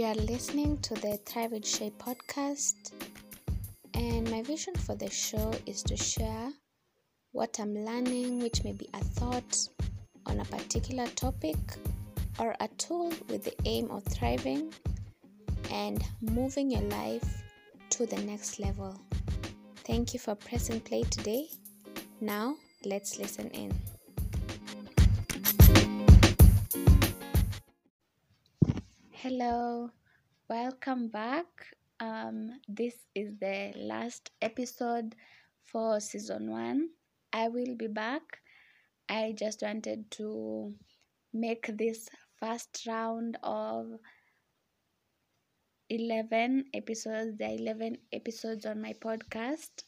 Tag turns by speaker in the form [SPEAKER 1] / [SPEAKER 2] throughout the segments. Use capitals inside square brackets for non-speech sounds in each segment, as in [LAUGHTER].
[SPEAKER 1] You are listening to the Thrive with Shay podcast, and my vision for the show is to share what I'm learning, which may be a thought on a particular topic or a tool with the aim of thriving and moving your life to the next level. Thank you for pressing play today. Now, let's listen in. Hello, welcome back. Um, this is the last episode for season one. I will be back. I just wanted to make this first round of 11 episodes, the 11 episodes on my podcast.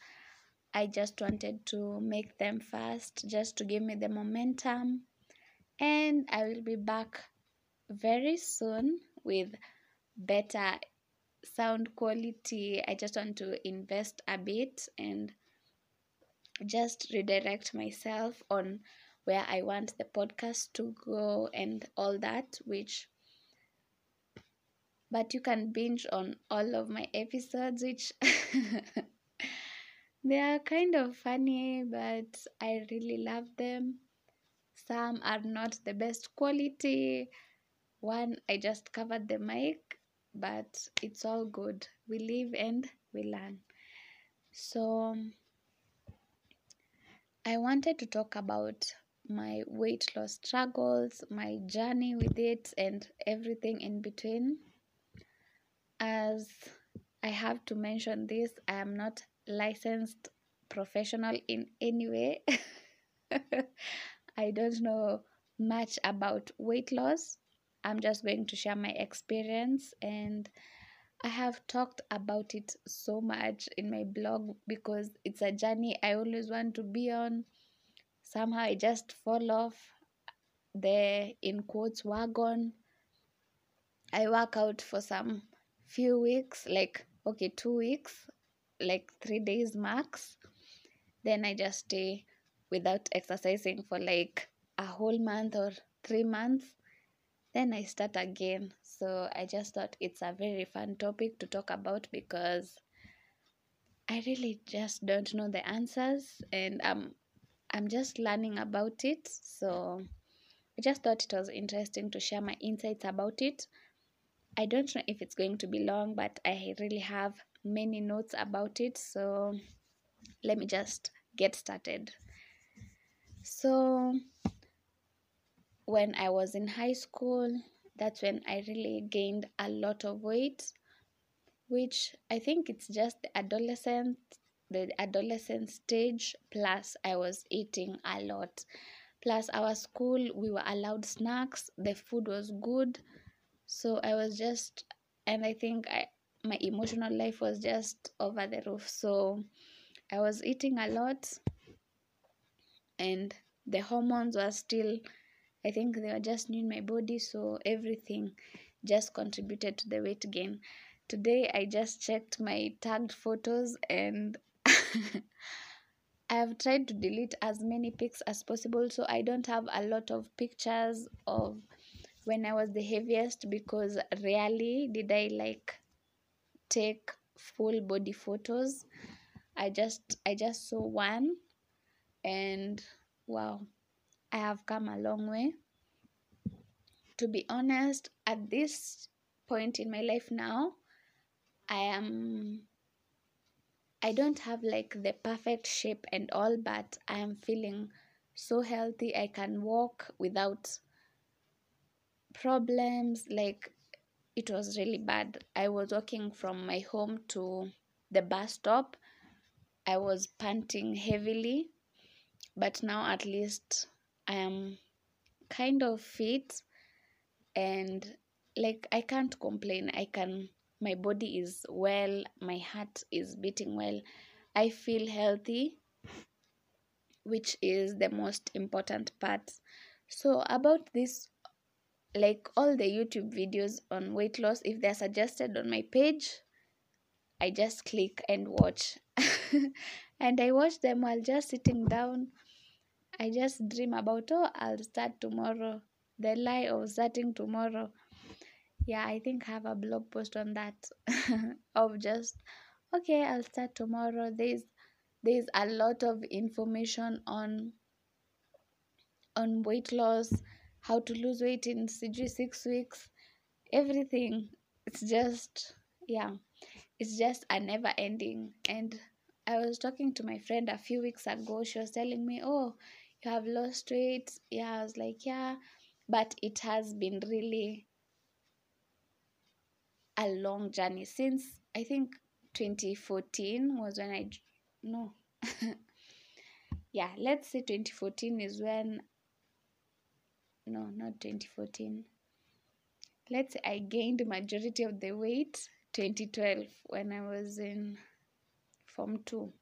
[SPEAKER 1] I just wanted to make them fast just to give me the momentum. And I will be back very soon with better sound quality. I just want to invest a bit and just redirect myself on where I want the podcast to go and all that, which but you can binge on all of my episodes, which [LAUGHS] they are kind of funny, but I really love them. Some are not the best quality. One, I just covered the mic, but it's all good. We live and we learn. So, I wanted to talk about my weight loss struggles, my journey with it, and everything in between. As I have to mention this, I am not licensed professional in any way. [LAUGHS] I don't know much about weight loss. I'm just going to share my experience and I have talked about it so much in my blog because it's a journey I always want to be on. Somehow I just fall off the in quotes wagon. I work out for some few weeks, like okay, two weeks, like three days max. Then I just stay without exercising for like a whole month or three months then I start again. So I just thought it's a very fun topic to talk about because I really just don't know the answers and I'm I'm just learning about it. So I just thought it was interesting to share my insights about it. I don't know if it's going to be long, but I really have many notes about it. So let me just get started. So when I was in high school, that's when I really gained a lot of weight, which I think it's just the adolescent the adolescent stage plus I was eating a lot. Plus our school we were allowed snacks, the food was good. So I was just and I think I my emotional life was just over the roof. So I was eating a lot and the hormones were still I think they were just new in my body, so everything just contributed to the weight gain. Today I just checked my tagged photos and [LAUGHS] I have tried to delete as many pics as possible so I don't have a lot of pictures of when I was the heaviest because rarely did I like take full body photos. I just I just saw one and wow I have come a long way. To be honest, at this point in my life now, I am I don't have like the perfect shape and all, but I am feeling so healthy. I can walk without problems. Like it was really bad. I was walking from my home to the bus stop. I was panting heavily, but now at least I am kind of fit and like I can't complain. I can my body is well, my heart is beating well. I feel healthy, which is the most important part. So about this like all the YouTube videos on weight loss if they're suggested on my page, I just click and watch. [LAUGHS] and I watch them while just sitting down I just dream about, oh, I'll start tomorrow. The lie of starting tomorrow. yeah i think i have a blog post on that. [LAUGHS] Of just okay i'll start tomorrow. There's there's a lot of information on on weight loss how to lose weight in CG six weeks everything. It's just yeah it's just a never ending. And i was talking to my friend a few weeks ago. She was telling me oh you have lost weight. Yeah i was like yeah but it has been really a long journey since i think 2014 was when i no. [LAUGHS] Yeah let's say 2014 is when no not 2014 let's say i gained majority of the weight 2012 when i was in form 2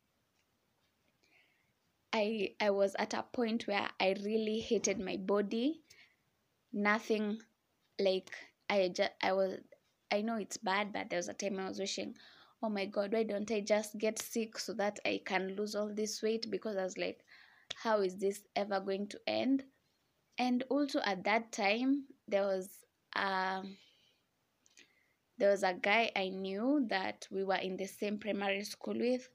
[SPEAKER 1] i i was at a point where i really hated my body. Nothing like i just i was i know it's bad but there was a time i was wishing oh my god why don't i just get sick so that i can lose all this weight? Because i was like how is this ever going to end? And also at that time there was um there was a guy i knew that we were in the same primary school with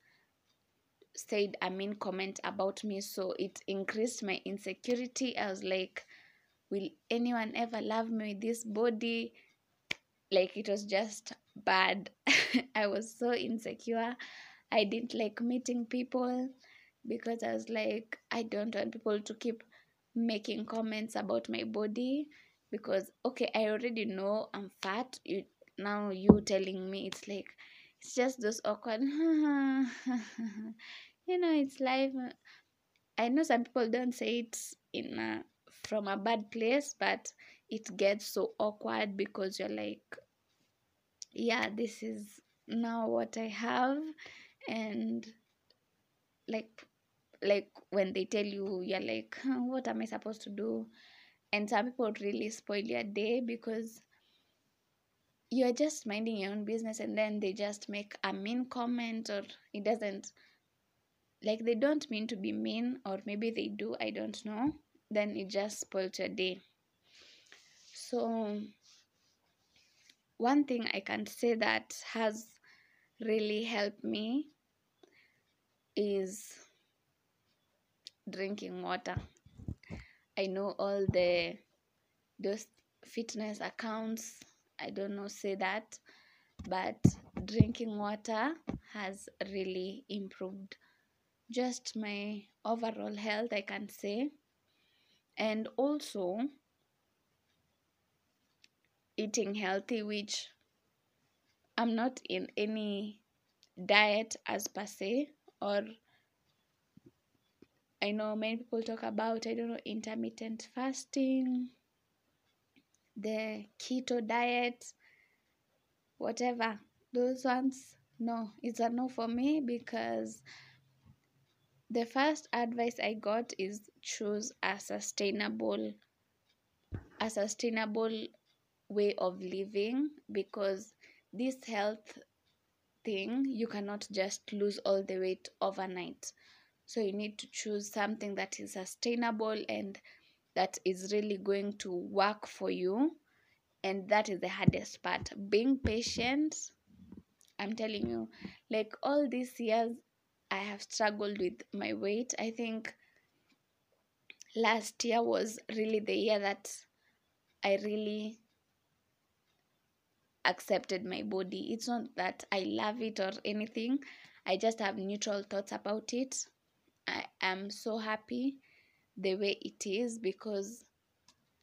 [SPEAKER 1] said a mean comment about me so it increased my insecurity. I was like will anyone ever love me with this body? Like it was just bad. [LAUGHS] I was so insecure. I didn't like meeting people because i was like i don't want people to keep making comments about my body because okay i already know i'm fat. You now you telling me it's like it's just those awkward [LAUGHS] you know it's life. I know some people don't say it in a, from a bad place but it gets so awkward because you're like yeah this is now what i have. And like like when they tell you you're like huh, what am i supposed to do? And some people really spoil your day because you're just minding your own business and then they just make a mean comment or it doesn't like they don't mean to be mean or maybe they do i don't know then it just spoils your day. So one thing i can say that has really helped me is drinking water. I know all the those fitness accounts i don't know say that but drinking water has really improved just my overall health i can say. And also eating healthy which i'm not in any diet as per se or i know many people talk about i don't know intermittent fasting the keto diet whatever. Those ones no it's a no for me because the first advice i got is choose a sustainable a sustainable way of living because this health thing you cannot just lose all the weight overnight. So you need to choose something that is sustainable and that is really going to work for you and that is the hardest part. Being patient i'm telling you like all these years i have struggled with my weight. I think last year was really the year that i really accepted my body. It's not that i love it or anything. I just have neutral thoughts about it. I am so happy the way it is because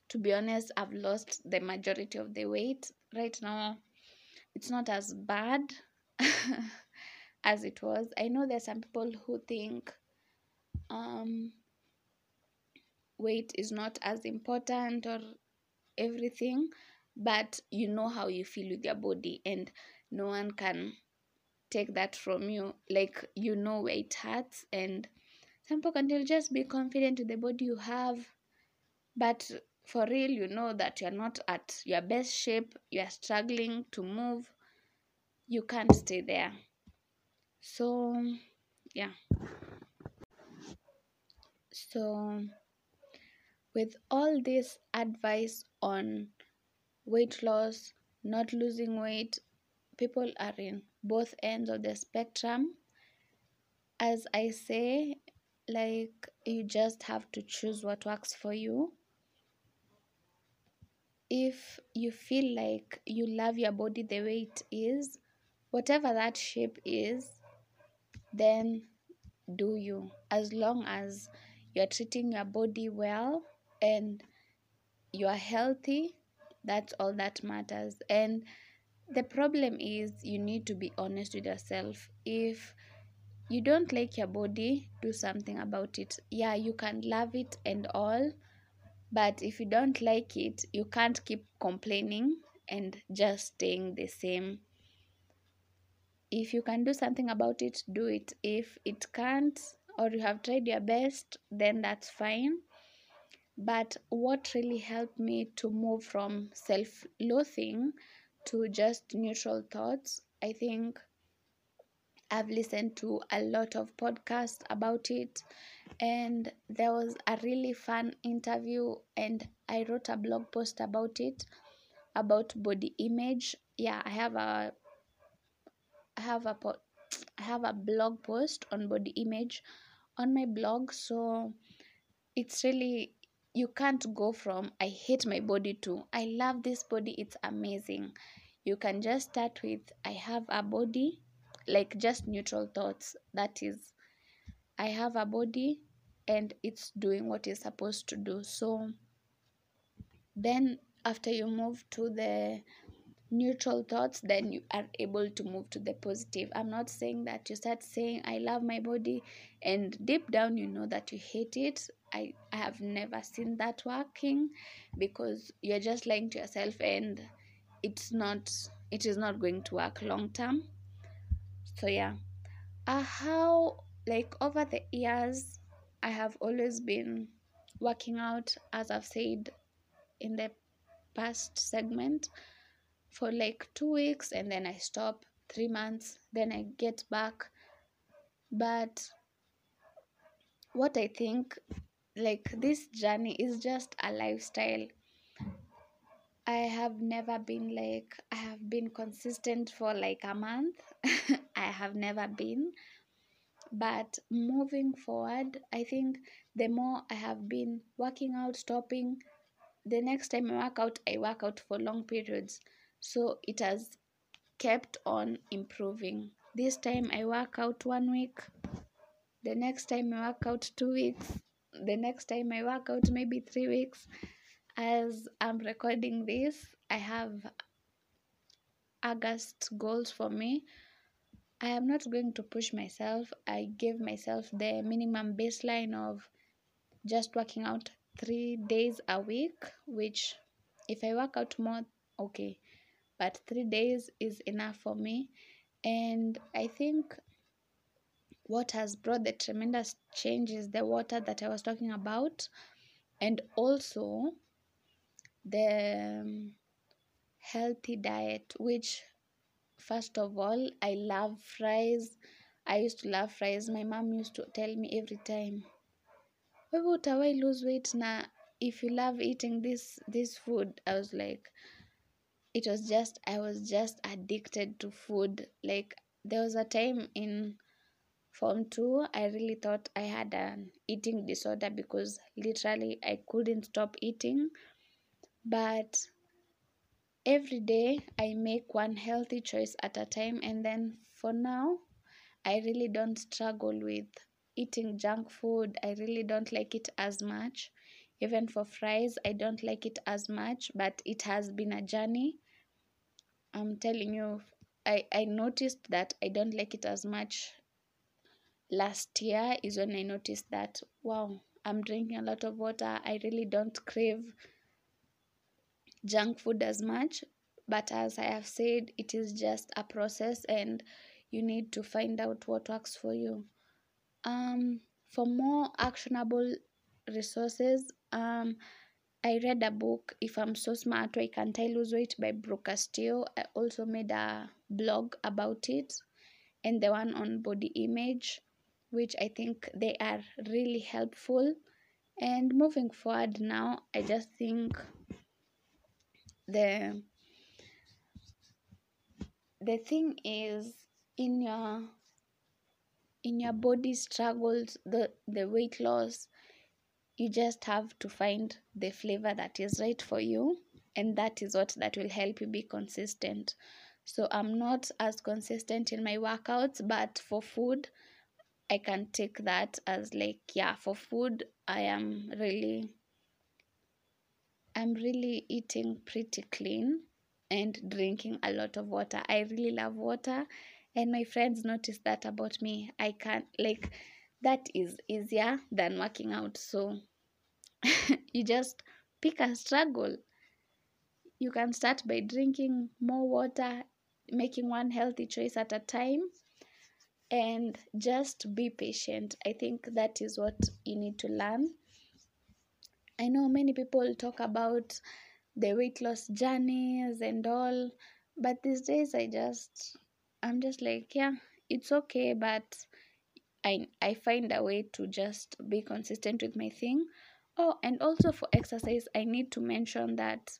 [SPEAKER 1] to be honest i've lost the majority of the weight. Right now it's not as bad [LAUGHS] as it was. I know there's some people who think um weight is not as important or everything but you know how you feel with your body and no one can take that from you. Like you know where it hurts and some just be confident with the body you have but for real you know that you're not at your best shape you're struggling to move you can't stay there so yeah so with all this advice on weight loss not losing weight. People are in both ends of the spectrum. As I say, like you just have to choose what works for you. If you feel like you love your body the way it is, whatever that shape is, then do you. As long as you're treating your body well and you are healthy, that's all that matters. And the problem is you need to be honest with yourself. If you don't like your body, do something about it. Yeah, you can love it and all, but if you don't like it, you can't keep complaining and just staying the same. If you can do something about it, do it. If it can't, or you have tried your best, then that's fine. But what really helped me to move from self loathing to just neutral thoughts, I think I've listened to a lot of podcasts about it, and there was a really fun interview, and I wrote a blog post about it about body image. Yeah, I have a I have a po- I have a blog post on body image on my blog, so it's really you can't go from I hate my body to I love this body, it's amazing. You can just start with I have a body, like just neutral thoughts. That is, I have a body and it's doing what it's supposed to do. So then after you move to the neutral thoughts then you are able to move to the positive i'm not saying that you start saying i love my body and deep down you know that you hate it i, I have never seen that working because you're just lying to yourself and it's not it is not going to work long term so yeah uh, how like over the years i have always been working out as i've said in the past segment for like two weeks and then I stop, three months, then I get back. But what I think, like, this journey is just a lifestyle. I have never been like, I have been consistent for like a month. [LAUGHS] I have never been. But moving forward, I think the more I have been working out, stopping, the next time I work out, I work out for long periods so it has kept on improving this time i work out one week the next time i work out two weeks the next time i work out maybe three weeks as i'm recording this i have august goals for me. I am not going to push myself. I gave myself the minimum baseline of just working out three days a week which if i work out more okay. But three days is enough for me. And I think what has brought the tremendous change is the water that I was talking about, and also the um, healthy diet, which, first of all, I love fries. I used to love fries. My mom used to tell me every time, wewe utawai lose weight na if you love eating this this food i was like it was just i was just addicted to food like there was a time in form 2 i really thought i had an eating disorder because literally i couldn't stop eating but every day i make one healthy choice at a time and then for now i really don't struggle with eating junk food. I really don't like it as much. Even for fries i don't like it as much but it has been a journey. I'm telling you i i noticed that i don't like it as much last year is when i noticed that wow i'm drinking a lot of water. I really don't crave junk food as much but as i have said it is just a process and you need to find out what works for you um for more actionable resources um I read a book, If I'm So Smart, Why Can't I Lose Weight by Brooke Castillo. I also made a blog about it and the one on body image, which I think they are really helpful. And moving forward now, I just think the the thing is in your in your body struggles the the weight loss you just have to find the flavor that is right for you and that is what that will help you be consistent. So i'm not as consistent in my workouts but for food i can take that as like yeah for food i am really i'm really eating pretty clean and drinking a lot of water. I really love water and my friends notice that about me. I can't like that is easier than working out. So [LAUGHS] you just pick a struggle. You can start by drinking more water making one healthy choice at a time and just be patient. I think that is what you need to learn i know many people talk about the weight loss journeys and all but these days i just I'm just like, yeah, it's okay, but I I find a way to just be consistent with my thing. Oh, and also for exercise, I need to mention that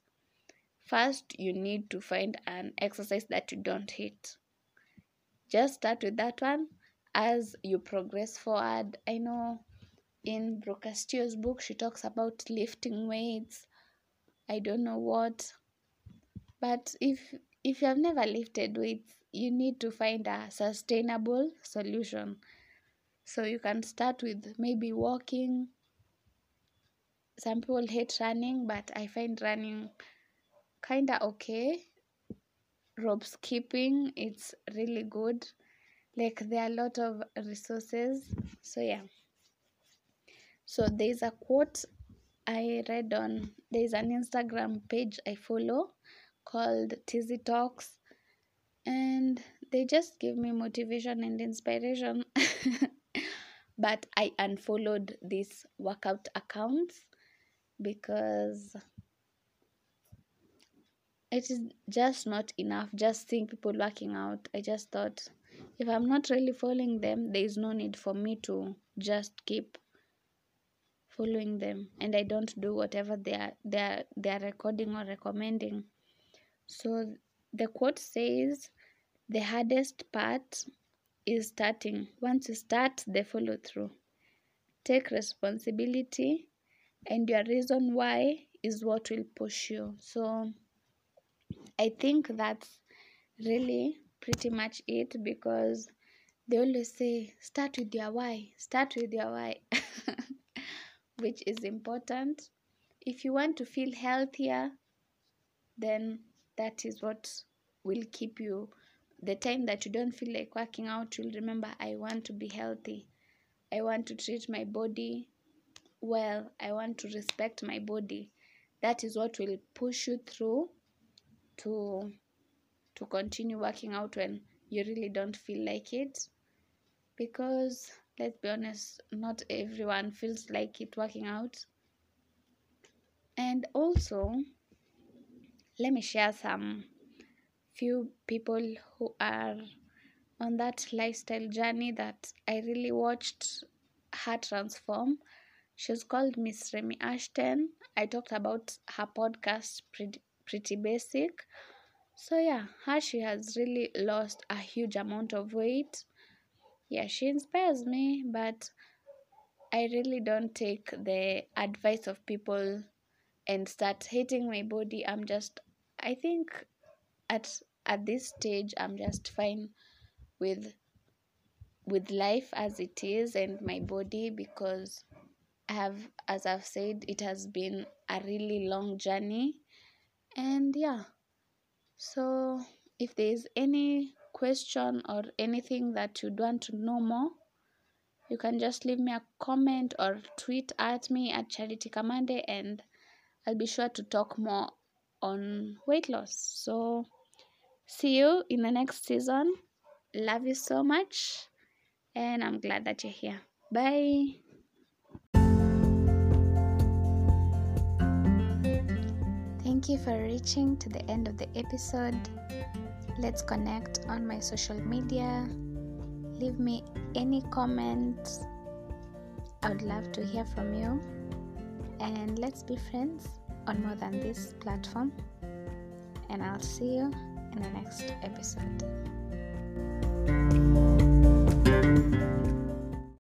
[SPEAKER 1] first you need to find an exercise that you don't hate. Just start with that one as you progress forward. I know in Brooke Castillo's book she talks about lifting weights. I don't know what. But if if you have never lifted weights, you need to find a sustainable solution. So you can start with maybe walking. Some people hate running, but I find running kinda okay. Rope skipping, it's really good. Like there are a lot of resources. So yeah. So there's a quote I read on there's an Instagram page I follow called Tizzy Talks and they just give me motivation and inspiration. [LAUGHS] but I unfollowed these workout accounts because it is just not enough just seeing people working out. I just thought if I'm not really following them, there is no need for me to just keep following them and I don't do whatever they are they are they are recording or recommending. So the quote says, The hardest part is starting. Once you start, the follow through. Take responsibility, and your reason why is what will push you. So I think that's really pretty much it because they always say start with your why, start with your why, [LAUGHS] which is important. If you want to feel healthier, then that is what will keep you. The time that you don't feel like working out you'll remember i want to be healthy. I want to treat my body well. I want to respect my body. That is what will push you through to to continue working out when you really don't feel like it. Because let's be honest not everyone feels like it working out and also let me share some few people who are on that lifestyle journey that I really watched her transform. She's called Miss Remi Ashten. I talked about her podcast, Pretty, Basic. So, yeah, her she has really lost a huge amount of weight. Yeah, she inspires me, but I really don't take the advice of people and start hating my body. I'm just I think at at this stage I'm just fine with with life as it is and my body because I have as I've said it has been a really long journey and yeah so if there is any question or anything that you'd want to know more you can just leave me a comment or tweet at me at charity kamande and i'll be sure to talk more on weight loss. So, see you in the next season. Love you so much, and I'm glad that you're here. Bye. Thank you for reaching to the end of the episode. Let's connect on my social media. Leave me any comments. I would love to hear from you. And let's be friends on more than this platform. And I'll see you in the next episode.